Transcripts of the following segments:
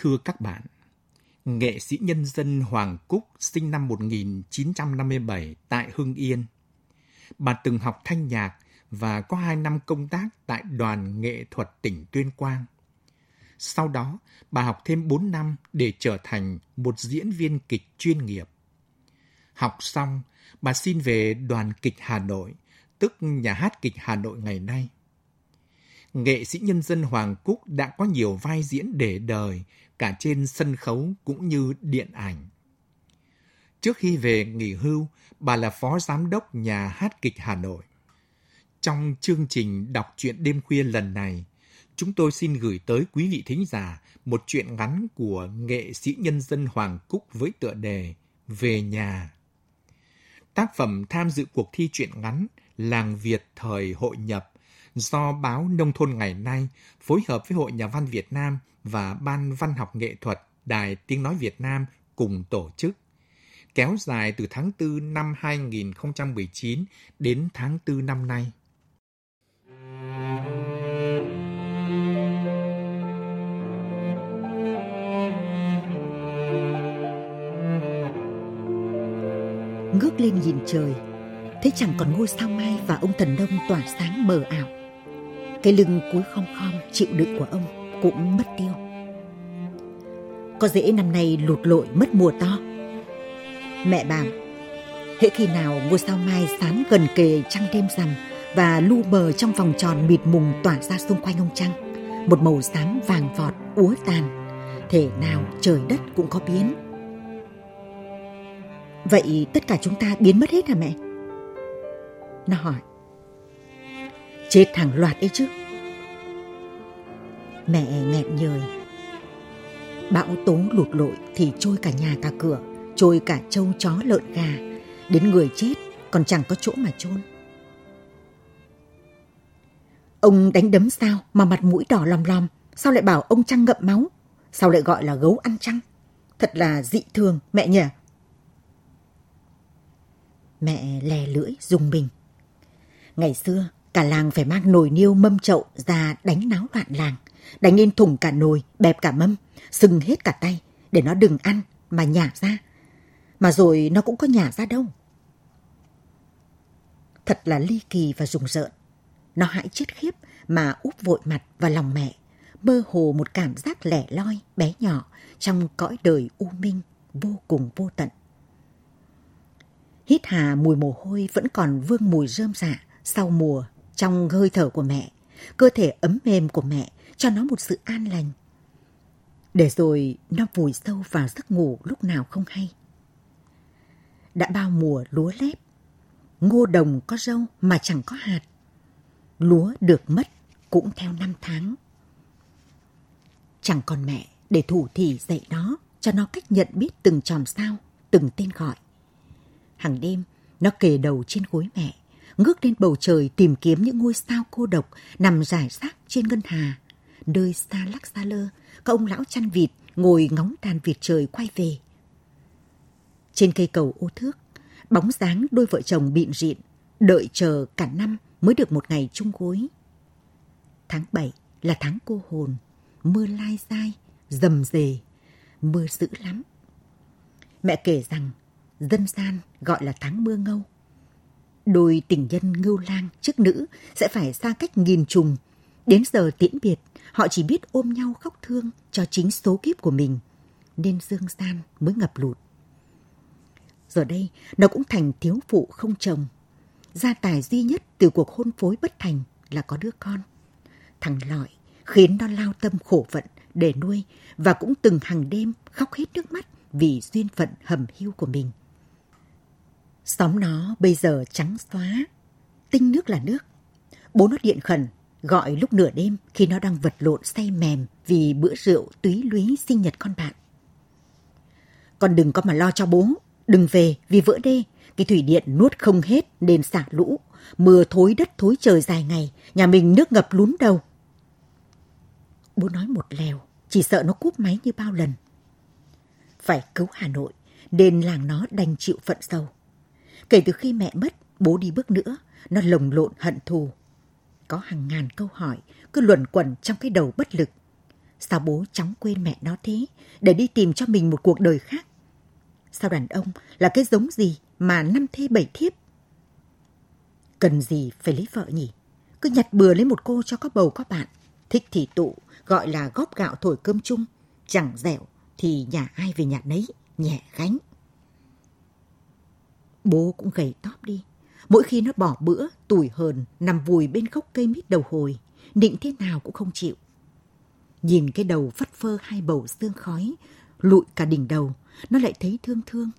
Thưa các bạn, nghệ sĩ nhân dân Hoàng Cúc sinh năm 1957 tại Hưng Yên. Bà từng học thanh nhạc và có 2 năm công tác tại đoàn nghệ thuật tỉnh Tuyên Quang. Sau đó, bà học thêm 4 năm để trở thành một diễn viên kịch chuyên nghiệp. Học xong, bà xin về đoàn kịch Hà Nội, tức nhà hát kịch Hà Nội ngày nay. Nghệ sĩ nhân dân Hoàng Cúc đã có nhiều vai diễn để đời cả trên sân khấu cũng như điện ảnh. Trước khi về nghỉ hưu, bà là phó giám đốc nhà hát kịch Hà Nội. Trong chương trình đọc truyện đêm khuya lần này, chúng tôi xin gửi tới quý vị thính giả một truyện ngắn của nghệ sĩ nhân dân Hoàng Cúc với tựa đề Về nhà. Tác phẩm tham dự cuộc thi truyện ngắn Làng Việt thời hội nhập do báo Nông thôn ngày nay phối hợp với Hội Nhà văn Việt Nam và Ban Văn học Nghệ thuật Đài Tiếng Nói Việt Nam cùng tổ chức. Kéo dài từ tháng 4 năm 2019 đến tháng 4 năm nay. Ngước lên nhìn trời, thấy chẳng còn ngôi sao mai và ông thần nông tỏa sáng mờ ảo. Cái lưng cúi khom khom chịu đựng của ông cũng mất tiêu. Có dễ năm nay lụt lội mất mùa to. Mẹ bảo, hễ khi nào ngôi sao mai sáng gần kề trăng đêm rằm và lu mờ trong vòng tròn mịt mùng tỏa ra xung quanh ông trăng, một màu xám vàng vọt úa tàn, thể nào trời đất cũng có biến. Vậy tất cả chúng ta biến mất hết hả mẹ? Nó hỏi. Chết hàng loạt ấy chứ. Mẹ nghẹn nhời. Bão tố lụt lội thì trôi cả nhà cả cửa, trôi cả trâu chó lợn gà, đến người chết còn chẳng có chỗ mà chôn. Ông đánh đấm sao mà mặt mũi đỏ lòm lòm, sao lại bảo ông trăng ngậm máu, sao lại gọi là gấu ăn trăng? Thật là dị thường, mẹ nhỉ? Mẹ lè lưỡi dùng mình. Ngày xưa, cả làng phải mang nồi niêu mâm chậu ra đánh náo loạn làng đánh lên thủng cả nồi, bẹp cả mâm, sưng hết cả tay để nó đừng ăn mà nhả ra. Mà rồi nó cũng có nhả ra đâu. Thật là ly kỳ và rùng rợn. Nó hãi chết khiếp mà úp vội mặt vào lòng mẹ, mơ hồ một cảm giác lẻ loi, bé nhỏ trong cõi đời u minh vô cùng vô tận. Hít hà mùi mồ hôi vẫn còn vương mùi rơm rạ sau mùa trong hơi thở của mẹ, cơ thể ấm mềm của mẹ cho nó một sự an lành. Để rồi nó vùi sâu vào giấc ngủ lúc nào không hay. Đã bao mùa lúa lép, ngô đồng có râu mà chẳng có hạt. Lúa được mất cũng theo năm tháng. Chẳng còn mẹ để thủ thỉ dạy nó cho nó cách nhận biết từng chòm sao, từng tên gọi. Hàng đêm, nó kề đầu trên gối mẹ, ngước lên bầu trời tìm kiếm những ngôi sao cô độc nằm rải rác trên ngân hà nơi xa lắc xa lơ, các ông lão chăn vịt ngồi ngóng đàn vịt trời quay về. Trên cây cầu ô thước, bóng dáng đôi vợ chồng bịn rịn, đợi chờ cả năm mới được một ngày chung gối. Tháng 7 là tháng cô hồn, mưa lai dai, dầm dề, mưa dữ lắm. Mẹ kể rằng dân gian gọi là tháng mưa ngâu. Đôi tình nhân ngưu lang chức nữ sẽ phải xa cách nghìn trùng. Đến giờ tiễn biệt, Họ chỉ biết ôm nhau khóc thương cho chính số kiếp của mình, nên dương gian mới ngập lụt. Giờ đây, nó cũng thành thiếu phụ không chồng. Gia tài duy nhất từ cuộc hôn phối bất thành là có đứa con. Thằng Lọi khiến nó lao tâm khổ vận để nuôi và cũng từng hàng đêm khóc hết nước mắt vì duyên phận hầm hiu của mình. Xóm nó bây giờ trắng xóa, tinh nước là nước. Bố nó điện khẩn, gọi lúc nửa đêm khi nó đang vật lộn say mềm vì bữa rượu túy lúy sinh nhật con bạn. Con đừng có mà lo cho bố, đừng về vì vỡ đê, cái thủy điện nuốt không hết nên xả lũ, mưa thối đất thối trời dài ngày, nhà mình nước ngập lún đầu. Bố nói một lèo, chỉ sợ nó cúp máy như bao lần. Phải cứu Hà Nội, nên làng nó đành chịu phận sâu. Kể từ khi mẹ mất, bố đi bước nữa, nó lồng lộn hận thù. Có hàng ngàn câu hỏi cứ luẩn quẩn trong cái đầu bất lực. Sao bố chóng quên mẹ nó thế, để đi tìm cho mình một cuộc đời khác? Sao đàn ông là cái giống gì mà năm thê bảy thiếp? Cần gì phải lấy vợ nhỉ? Cứ nhặt bừa lấy một cô cho có bầu có bạn. Thích thì tụ, gọi là góp gạo thổi cơm chung. Chẳng dẻo thì nhà ai về nhà nấy, nhẹ gánh. Bố cũng gầy tóp đi. Mỗi khi nó bỏ bữa, tủi hờn, nằm vùi bên gốc cây mít đầu hồi, định thế nào cũng không chịu. Nhìn cái đầu phất phơ hai bầu xương khói, lụi cả đỉnh đầu, nó lại thấy thương thương.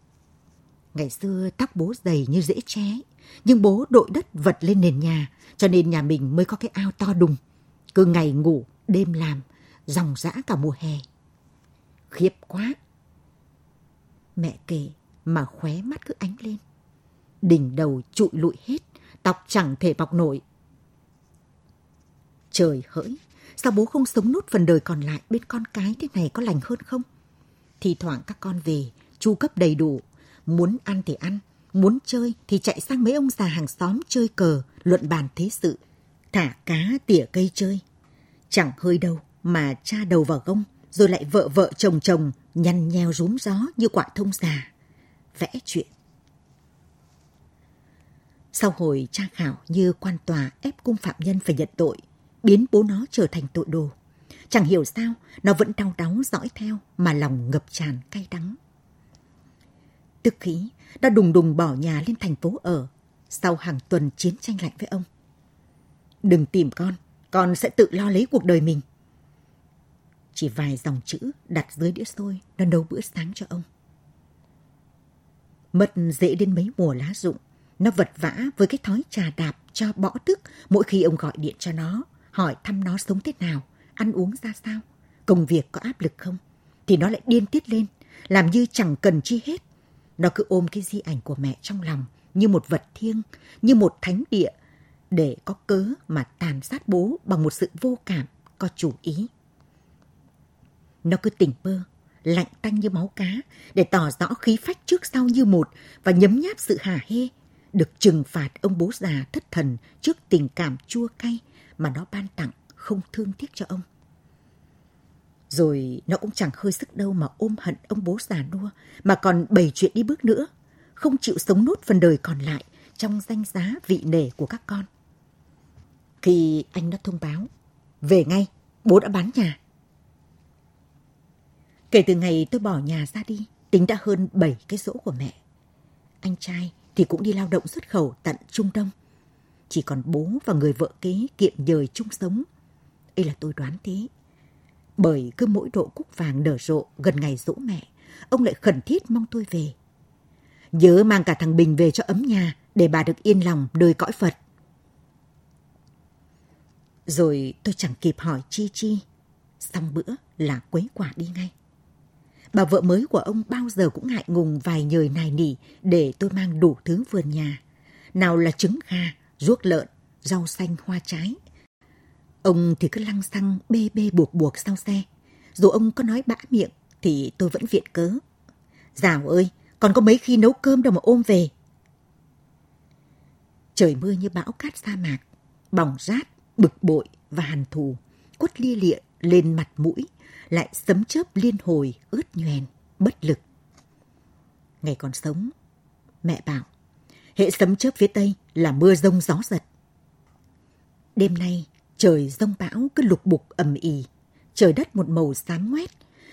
Ngày xưa tóc bố dày như dễ ché, nhưng bố đội đất vật lên nền nhà, cho nên nhà mình mới có cái ao to đùng. Cứ ngày ngủ, đêm làm, dòng dã cả mùa hè. Khiếp quá! Mẹ kể mà khóe mắt cứ ánh lên. Đỉnh đầu trụi lụi hết, tóc chẳng thể bọc nổi. Trời hỡi, sao bố không sống nốt phần đời còn lại bên con cái thế này có lành hơn không? Thì thoảng các con về, chu cấp đầy đủ. Muốn ăn thì ăn, muốn chơi thì chạy sang mấy ông già hàng xóm chơi cờ, luận bàn thế sự. Thả cá tỉa cây chơi. Chẳng hơi đâu mà cha đầu vào gông, rồi lại vợ vợ chồng chồng nhăn nheo rúm gió như quả thông già. Vẽ chuyện. Sau hồi tra khảo như quan tòa ép cung phạm nhân phải nhận tội, biến bố nó trở thành tội đồ. Chẳng hiểu sao, nó vẫn đau đáu dõi theo mà lòng ngập tràn cay đắng. Tức khí, đã đùng đùng bỏ nhà lên thành phố ở, sau hàng tuần chiến tranh lạnh với ông. Đừng tìm con, con sẽ tự lo lấy cuộc đời mình. Chỉ vài dòng chữ đặt dưới đĩa xôi, nó nấu bữa sáng cho ông. Mất dễ đến mấy mùa lá rụng, nó vật vã với cái thói trà đạp cho bỏ tức mỗi khi ông gọi điện cho nó, hỏi thăm nó sống thế nào, ăn uống ra sao, công việc có áp lực không, thì nó lại điên tiết lên, làm như chẳng cần chi hết. Nó cứ ôm cái di ảnh của mẹ trong lòng như một vật thiêng, như một thánh địa, để có cớ mà tàn sát bố bằng một sự vô cảm, có chủ ý. Nó cứ tỉnh bơ, lạnh tanh như máu cá, để tỏ rõ khí phách trước sau như một và nhấm nháp sự hả hê, được trừng phạt ông bố già thất thần trước tình cảm chua cay mà nó ban tặng không thương tiếc cho ông. Rồi nó cũng chẳng hơi sức đâu mà ôm hận ông bố già nua, mà còn bày chuyện đi bước nữa, không chịu sống nốt phần đời còn lại trong danh giá vị nể của các con. Khi anh đã thông báo, về ngay, bố đã bán nhà. Kể từ ngày tôi bỏ nhà ra đi, tính đã hơn 7 cái rỗ của mẹ. Anh trai thì cũng đi lao động xuất khẩu tận Trung Đông. Chỉ còn bố và người vợ kế kiệm dời chung sống. Đây là tôi đoán thế. Bởi cứ mỗi độ cúc vàng nở rộ gần ngày dỗ mẹ, ông lại khẩn thiết mong tôi về. Nhớ mang cả thằng Bình về cho ấm nhà để bà được yên lòng đời cõi Phật. Rồi tôi chẳng kịp hỏi Chi Chi. Xong bữa là quấy quả đi ngay. Bà vợ mới của ông bao giờ cũng ngại ngùng vài nhời nài nỉ để tôi mang đủ thứ vườn nhà. Nào là trứng gà, ruốc lợn, rau xanh hoa trái. Ông thì cứ lăng xăng bê bê buộc buộc sau xe. Dù ông có nói bã miệng thì tôi vẫn viện cớ. Dào ơi, còn có mấy khi nấu cơm đâu mà ôm về. Trời mưa như bão cát sa mạc, bỏng rát, bực bội và hàn thù, quất lia lịa lên mặt mũi, lại sấm chớp liên hồi, ướt nhoèn, bất lực. Ngày còn sống, mẹ bảo, hệ sấm chớp phía tây là mưa rông gió giật. Đêm nay, trời rông bão cứ lục bục ầm ì, trời đất một màu xám ngoét,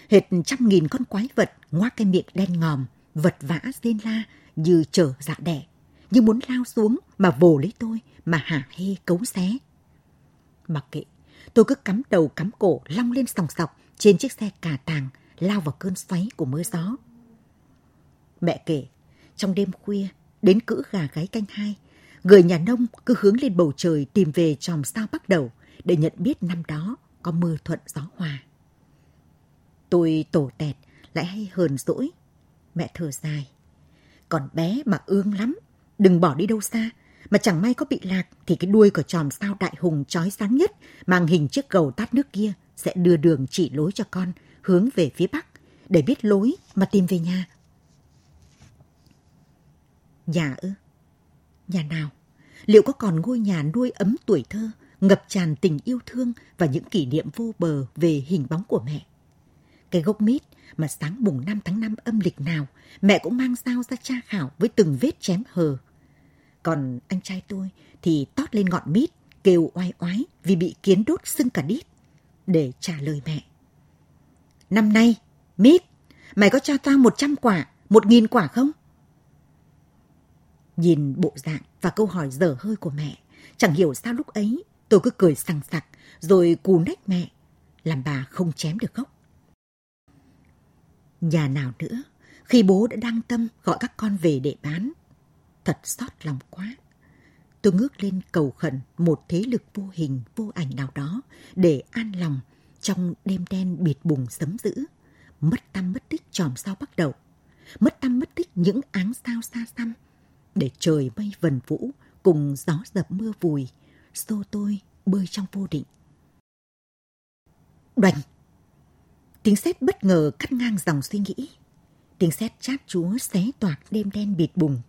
hệt trăm nghìn con quái vật ngoác cái miệng đen ngòm, vật vã rên la như trở dạ đẻ, như muốn lao xuống mà vồ lấy tôi mà hả hê cấu xé. Mặc kệ, tôi cứ cắm đầu cắm cổ long lên sòng sọc trên chiếc xe cà tàng lao vào cơn xoáy của mưa gió. Mẹ kể, trong đêm khuya, đến cữ gà gáy canh hai, người nhà nông cứ hướng lên bầu trời tìm về chòm sao bắt đầu để nhận biết năm đó có mưa thuận gió hòa. Tôi tổ tẹt, lại hay hờn dỗi. Mẹ thở dài. Còn bé mà ương lắm, đừng bỏ đi đâu xa. Mà chẳng may có bị lạc thì cái đuôi của chòm sao đại hùng chói sáng nhất mang hình chiếc cầu tát nước kia sẽ đưa đường chỉ lối cho con hướng về phía bắc để biết lối mà tìm về nhà. Nhà ư? Nhà nào? Liệu có còn ngôi nhà nuôi ấm tuổi thơ, ngập tràn tình yêu thương và những kỷ niệm vô bờ về hình bóng của mẹ? Cái gốc mít mà sáng mùng 5 tháng 5 âm lịch nào, mẹ cũng mang dao ra tra khảo với từng vết chém hờ. Còn anh trai tôi thì tót lên ngọn mít, kêu oai oái vì bị kiến đốt sưng cả đít. Để trả lời mẹ. Năm nay, mít, mày có cho tao 100 quả, 1.000 quả không? Nhìn bộ dạng và câu hỏi dở hơi của mẹ, chẳng hiểu sao lúc ấy tôi cứ cười sằng sặc rồi cù nách mẹ, làm bà không chém được gốc. Nhà nào nữa, khi bố đã đăng tâm gọi các con về để bán. Thật xót lòng quá. Tôi ngước lên cầu khẩn một thế lực vô hình, vô ảnh nào đó để an lòng trong đêm đen bịt bùng sấm dữ. Mất tâm mất tích tròm sao bắt đầu. Mất tâm mất tích những áng sao xa xăm. Để trời mây vần vũ cùng gió dập mưa vùi, xô tôi bơi trong vô định. Đoành Tiếng sét bất ngờ cắt ngang dòng suy nghĩ. Tiếng sét chát chúa xé toạc đêm đen bịt bùng.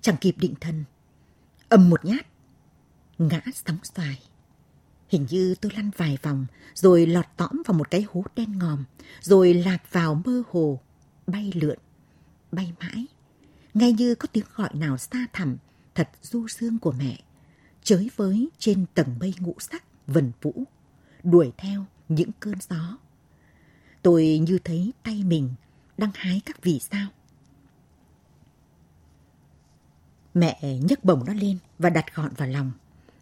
Chẳng kịp định thần. Âm một nhát. Ngã sóng xoài. Hình như tôi lăn vài vòng, rồi lọt tõm vào một cái hố đen ngòm, rồi lạc vào mơ hồ, bay lượn, bay mãi. Ngay như có tiếng gọi nào xa thẳm, thật du dương của mẹ, chới với trên tầng mây ngũ sắc, vần vũ, đuổi theo những cơn gió Tôi như thấy tay mình đang hái các vì sao. Mẹ nhấc bổng nó lên và đặt gọn vào lòng.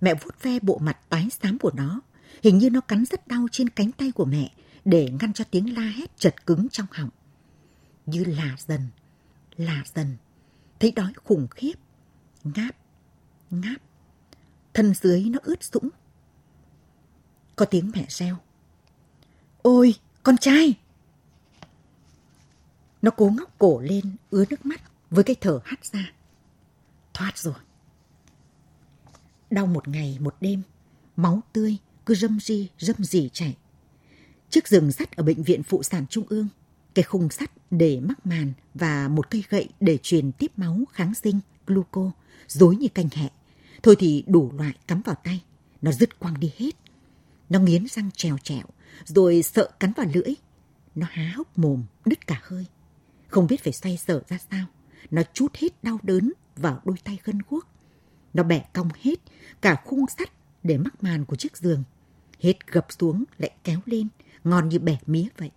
Mẹ vuốt ve bộ mặt tái xám của nó. Hình như nó cắn rất đau trên cánh tay của mẹ để ngăn cho tiếng la hét chật cứng trong họng. Như là dần, là dần. Thấy đói khủng khiếp. Ngáp, ngáp. Thân dưới nó ướt sũng. Có tiếng mẹ reo. Ôi, con trai! Nó cố ngóc cổ lên, ứa nước mắt với cái thở hắt ra. Thoát rồi. Đau một ngày một đêm, máu tươi cứ râm ri râm rỉ chảy. Chiếc giường sắt ở bệnh viện phụ sản trung ương, cái khung sắt để mắc màn và một cây gậy để truyền tiếp máu kháng sinh, gluco, dối như canh hẹ. Thôi thì đủ loại cắm vào tay, nó dứt quăng đi hết. Nó nghiến răng trèo trèo, rồi sợ cắn vào lưỡi. Nó há hốc mồm, đứt cả hơi. Không biết phải xoay sở ra sao. Nó chút hết đau đớn vào đôi tay gân guốc. Nó bẻ cong hết cả khung sắt để mắc màn của chiếc giường. Hết gập xuống lại kéo lên, ngon như bẻ mía vậy.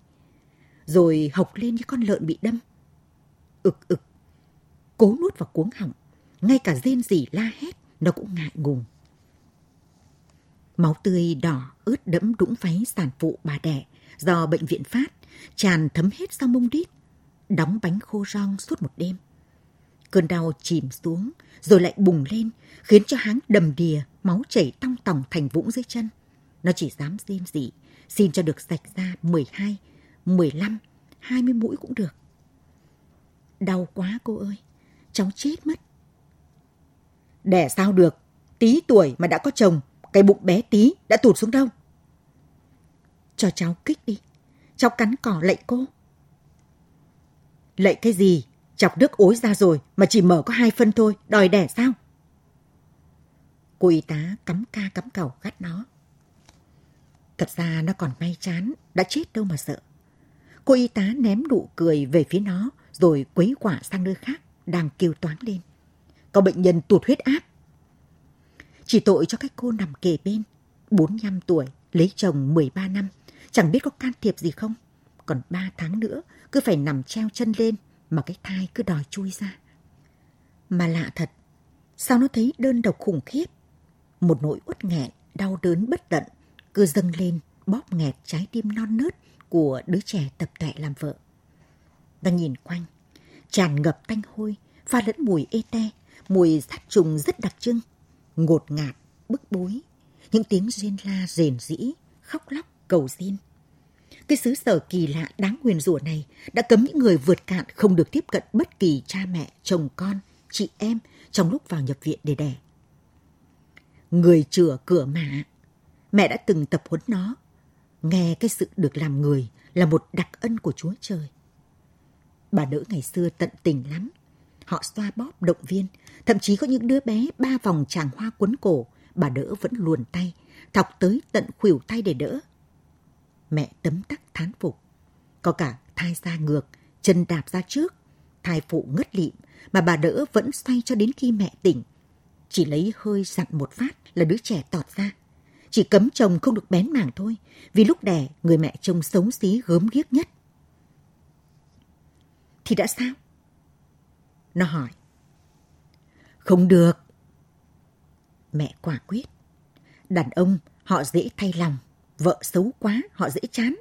Rồi hộc lên như con lợn bị đâm. Ực ực, cố nuốt vào cuống họng. Ngay cả rên rỉ la hét, nó cũng ngại ngùng. Máu tươi đỏ ướt đẫm đũng váy sản phụ bà đẻ do bệnh viện phát, tràn thấm hết sau mông đít, đóng bánh khô rong suốt một đêm. Cơn đau chìm xuống, rồi lại bùng lên, khiến cho háng đầm đìa, máu chảy tong tòng thành vũng dưới chân. Nó chỉ dám rên rỉ, xin cho được sạch ra 12, 15, 20 mũi cũng được. Đau quá cô ơi, cháu chết mất. Đẻ sao được, tí tuổi mà đã có chồng, cái bụng bé tí đã tụt xuống đâu. Cho cháu kích đi, cháu cắn cỏ lạy cô. Lạy cái gì? Chọc nước ối ra rồi mà chỉ mở có hai phân thôi, đòi đẻ sao? Cô y tá cắm ca cắm cầu gắt nó. Thật ra nó còn may chán, đã chết đâu mà sợ. Cô y tá ném nụ cười về phía nó rồi quấy quả sang nơi khác, đang kêu toán lên. Có bệnh nhân tụt huyết áp. Chỉ tội cho cái cô nằm kề bên, 45 tuổi, lấy chồng 13 năm, chẳng biết có can thiệp gì không. Còn 3 tháng nữa, cứ phải nằm treo chân lên mà cái thai cứ đòi chui ra. Mà lạ thật, sao nó thấy đơn độc khủng khiếp? Một nỗi uất nghẹn, đau đớn bất tận cứ dâng lên bóp nghẹt trái tim non nớt của đứa trẻ tập tệ làm vợ. ta nhìn quanh, tràn ngập tanh hôi, pha lẫn mùi ê te, mùi sát trùng rất đặc trưng, ngột ngạt, bức bối, những tiếng rên la rền rĩ, khóc lóc, cầu xin. Cái xứ sở kỳ lạ đáng nguyền rủa này đã cấm những người vượt cạn không được tiếp cận bất kỳ cha mẹ, chồng con, chị em trong lúc vào nhập viện để đẻ. Người chửa cửa mạ, mẹ đã từng tập huấn nó. Nghe cái sự được làm người là một đặc ân của Chúa Trời. Bà đỡ ngày xưa tận tình lắm. Họ xoa bóp động viên, thậm chí có những đứa bé ba vòng tràng hoa quấn cổ, bà đỡ vẫn luồn tay, thọc tới tận khuỷu tay để đỡ. Mẹ tấm tắc thán phục. Có cả thai ra ngược, chân đạp ra trước, thai phụ ngất lịm mà bà đỡ vẫn xoay cho đến khi mẹ tỉnh. Chỉ lấy hơi dặn một phát là đứa trẻ tọt ra. Chỉ cấm chồng không được bén mảng thôi, vì lúc đẻ người mẹ trông xấu xí gớm ghiếc nhất. Thì đã sao? Nó hỏi. Không được. Mẹ quả quyết. Đàn ông họ dễ thay lòng, vợ xấu quá họ dễ chán.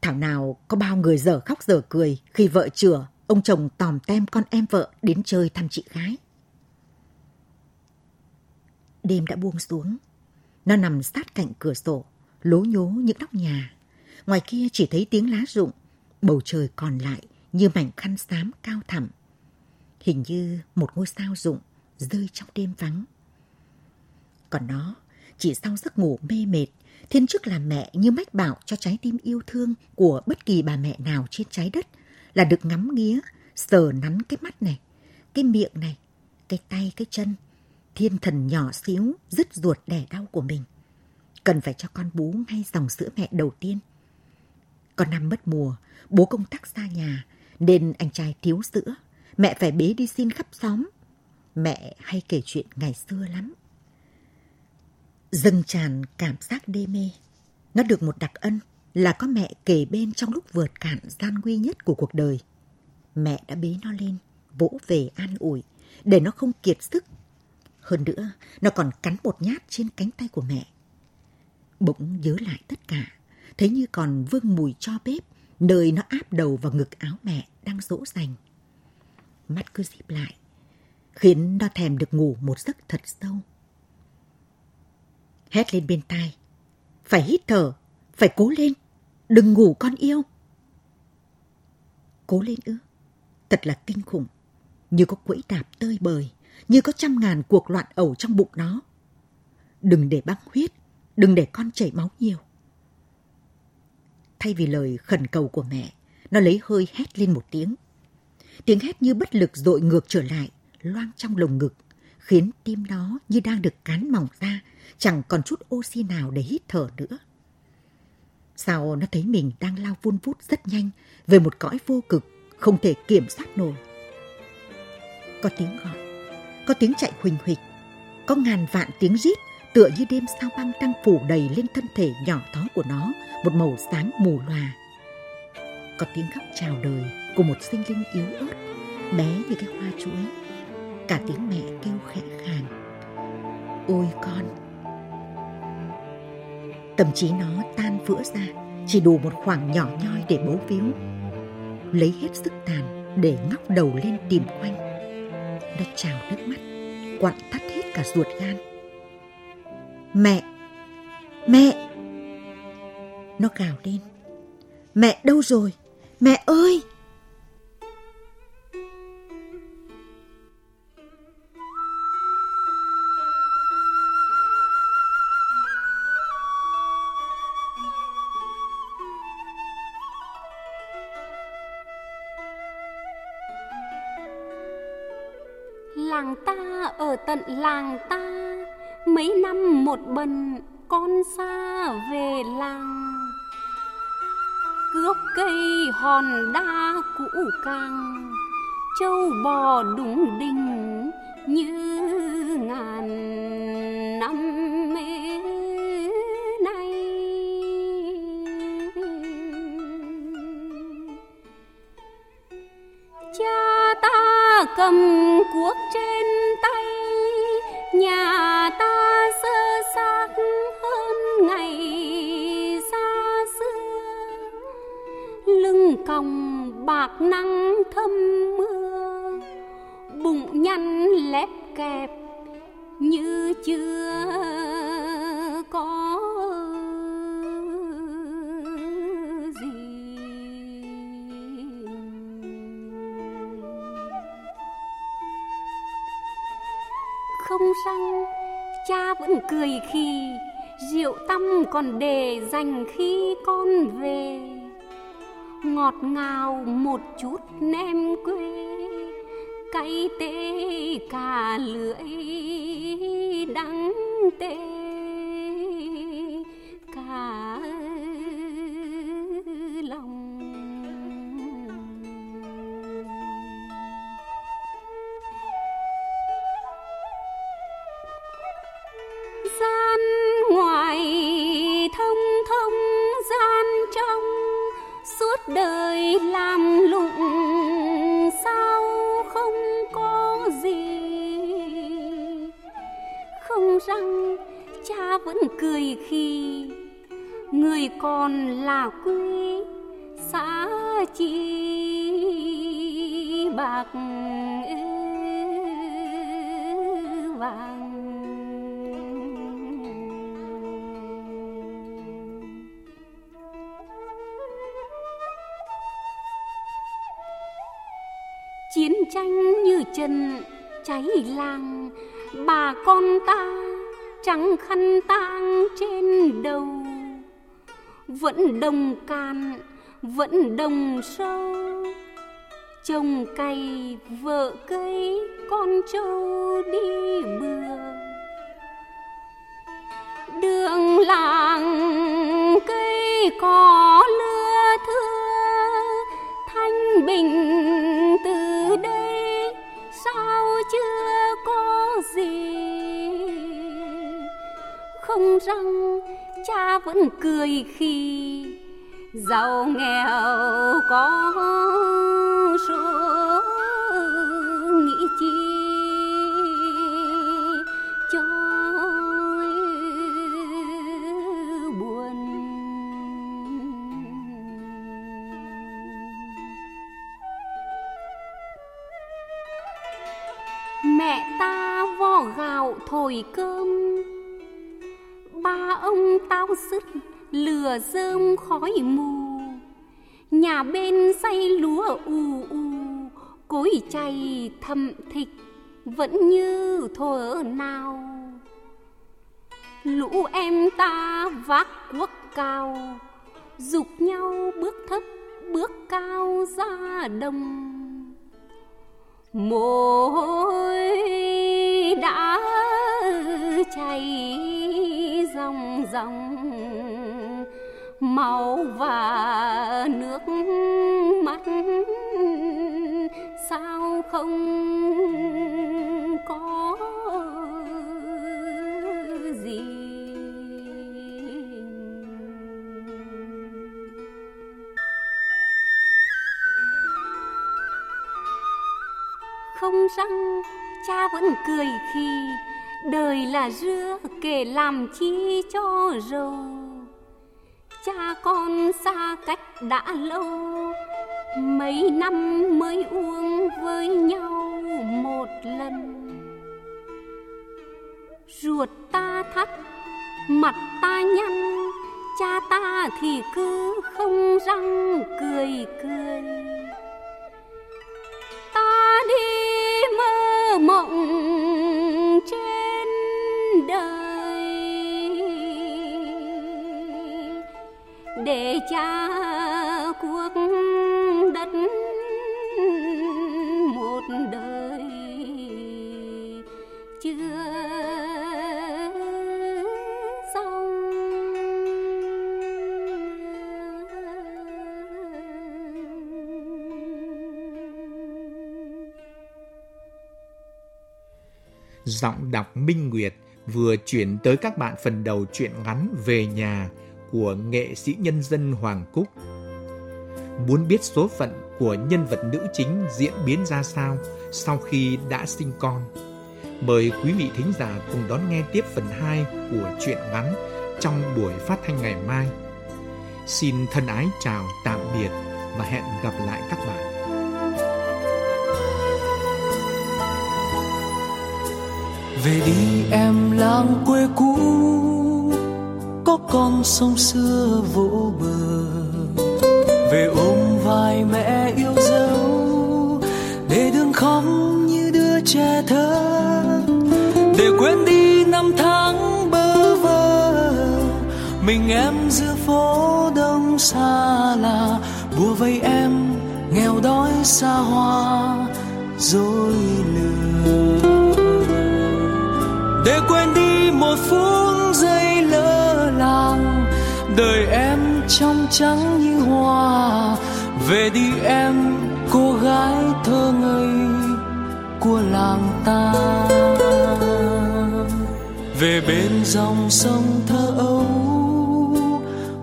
Thảo nào có bao người dở khóc dở cười khi vợ chửa, ông chồng tòm tem con em vợ đến chơi thăm chị gái. Đêm đã buông xuống. Nó nằm sát cạnh cửa sổ, lố nhố những nóc nhà. Ngoài kia chỉ thấy tiếng lá rụng, bầu trời còn lại như mảnh khăn xám cao thẳm. Hình như một ngôi sao rụng rơi trong đêm vắng. Còn nó, chỉ sau giấc ngủ mê mệt, thiên chức làm mẹ như mách bảo cho trái tim yêu thương của bất kỳ bà mẹ nào trên trái đất là được ngắm nghía, sờ nắn cái mắt này, cái miệng này, cái tay, cái chân, thiên thần nhỏ xíu, dứt ruột đẻ đau của mình. Cần phải cho con bú ngay dòng sữa mẹ đầu tiên. Con năm mất mùa, bố công tác xa nhà, nên anh trai thiếu sữa. Mẹ phải bế đi xin khắp xóm. Mẹ hay kể chuyện ngày xưa lắm. Dâng tràn cảm giác đê mê. Nó được một đặc ân là có mẹ kề bên trong lúc vượt cạn gian nguy nhất của cuộc đời. Mẹ đã bế nó lên, vỗ về an ủi, để nó không kiệt sức hơn nữa, nó còn cắn một nhát trên cánh tay của mẹ. Bỗng nhớ lại tất cả, thấy như còn vương mùi cho bếp, nơi nó áp đầu vào ngực áo mẹ đang dỗ dành. Mắt cứ díp lại, khiến nó thèm được ngủ một giấc thật sâu. Hét lên bên tai, phải hít thở, phải cố lên, đừng ngủ con yêu. Cố lên ư, thật là kinh khủng, như có quẫy đạp tơi bời như có trăm ngàn cuộc loạn ẩu trong bụng nó. Đừng để băng huyết, đừng để con chảy máu nhiều. Thay vì lời khẩn cầu của mẹ, nó lấy hơi hét lên một tiếng. Tiếng hét như bất lực dội ngược trở lại, loang trong lồng ngực, khiến tim nó như đang được cán mỏng ra, chẳng còn chút oxy nào để hít thở nữa. Sao nó thấy mình đang lao vun vút rất nhanh về một cõi vô cực, không thể kiểm soát nổi. Có tiếng gọi có tiếng chạy huỳnh huỳnh, có ngàn vạn tiếng rít tựa như đêm sao băng đang phủ đầy lên thân thể nhỏ thó của nó một màu sáng mù lòa. Có tiếng khóc chào đời của một sinh linh yếu ớt, bé như cái hoa chuối. Cả tiếng mẹ kêu khẽ khàng. Ôi con! Tâm trí nó tan vỡ ra, chỉ đủ một khoảng nhỏ nhoi để bấu víu. Lấy hết sức tàn để ngóc đầu lên tìm quanh nó trào nước mắt, quặn thắt hết cả ruột gan. Mẹ! Mẹ! Nó gào lên. Mẹ đâu rồi? Mẹ ơi! Một bần con xa về làng. Cướp cây hòn đa cũ càng, châu bò đùng đinh như ngàn. Không răng. Cha vẫn cười khi rượu tâm còn để dành khi con về. Ngọt ngào một chút nem quê, cay tê cả lưỡi đắng tê. Bạc vàng. Chiến tranh như trần cháy làng, bà con ta trắng khăn tang trên đầu. Vẫn đồng can, vẫn đồng sâu chồng cày vợ cây con trâu đi bừa. Đường làng cây cỏ lưa thưa, thanh bình từ đây, sao chưa có gì? Không rằng cha vẫn cười khi giàu nghèo có số nghĩ chi cho buồn. Mẹ ta vo gạo thổi cơm, ba ông tao sứt lửa rơm khói mù. Nhà bên say lúa ù ù, cối chay thầm thịch, vẫn như thuở nào. Lũ em ta vác quốc cao dục nhau bước thấp, bước cao ra đồng. Mồ hôi đã chảy dòng dòng máu và nước mắt. Sao không có gì? Không răng, cha vẫn cười khi đời là dưa kể làm chi cho rầu cha con xa cách đã lâu. Mấy năm mới uống với nhau một lần. Ruột ta thắt, mặt ta nhăn, cha ta thì cứ không răng cười cười. Ta đi Giọng đọc Minh Nguyệt vừa chuyển tới các bạn phần đầu truyện ngắn Về nhà của nghệ sĩ nhân dân Hoàng Cúc. Muốn biết số phận của nhân vật nữ chính diễn biến ra sao sau khi đã sinh con? Mời quý vị thính giả cùng đón nghe tiếp phần 2 của truyện ngắn trong buổi phát thanh ngày mai. Xin thân ái chào, tạm biệt và hẹn gặp lại các bạn. Về đi em làng quê cũ, có con sông xưa vỗ bờ. Về ôm vai mẹ yêu dấu, để đừng khóc như đứa trẻ thơ. Để quên đi năm tháng bơ vơ, mình em giữa phố đông xa lạ bùa vây em, nghèo đói xa hoa. Trong trắng như hoa. Về đi em, cô gái thơ ngây của làng ta. Về bên dòng sông thơ ấu,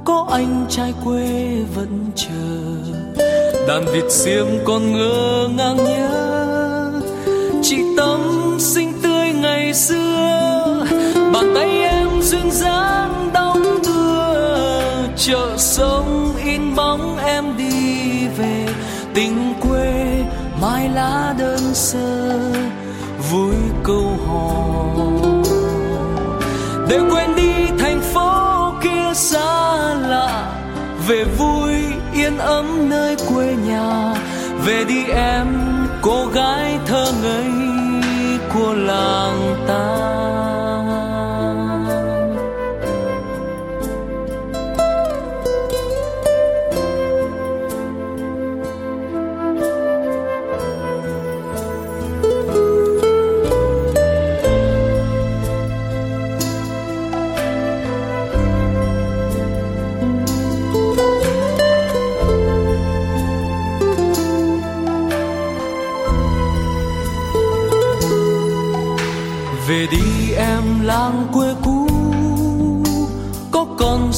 có anh trai quê vẫn chờ. Đàn vịt xiêm còn ngơ ngang nhớ chị tâm xinh tươi ngày xưa. Bàn tay em duyên dáng chợ sống in bóng em đi về. Tình quê mai lá đơn sơ, vui câu hò. Để quên đi thành phố kia xa lạ, về vui yên ấm nơi quê nhà. Về đi em, cô gái thơ ngây của làng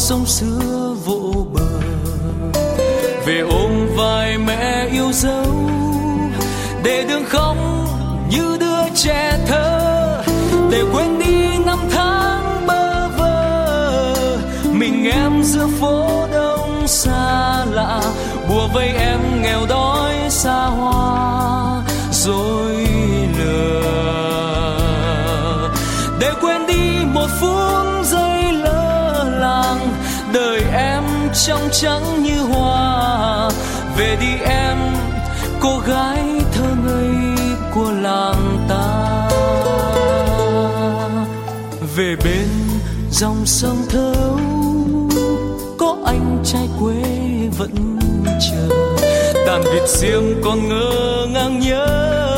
sông xưa vỗ bờ. Về ôm vai mẹ yêu dấu, để đường khóc như đứa trẻ thơ. Để quên đi năm tháng bơ vơ, mình em giữa phố đông xa lạ. Bùa vây em nghèo đói xa hoa, rồi trắng như hoa. Về đi em, cô gái thơ ngây của làng ta. Về bên dòng sông thấu, có anh trai quê vẫn chờ. Đàn vịt xiêm còn ngơ ngang nhớ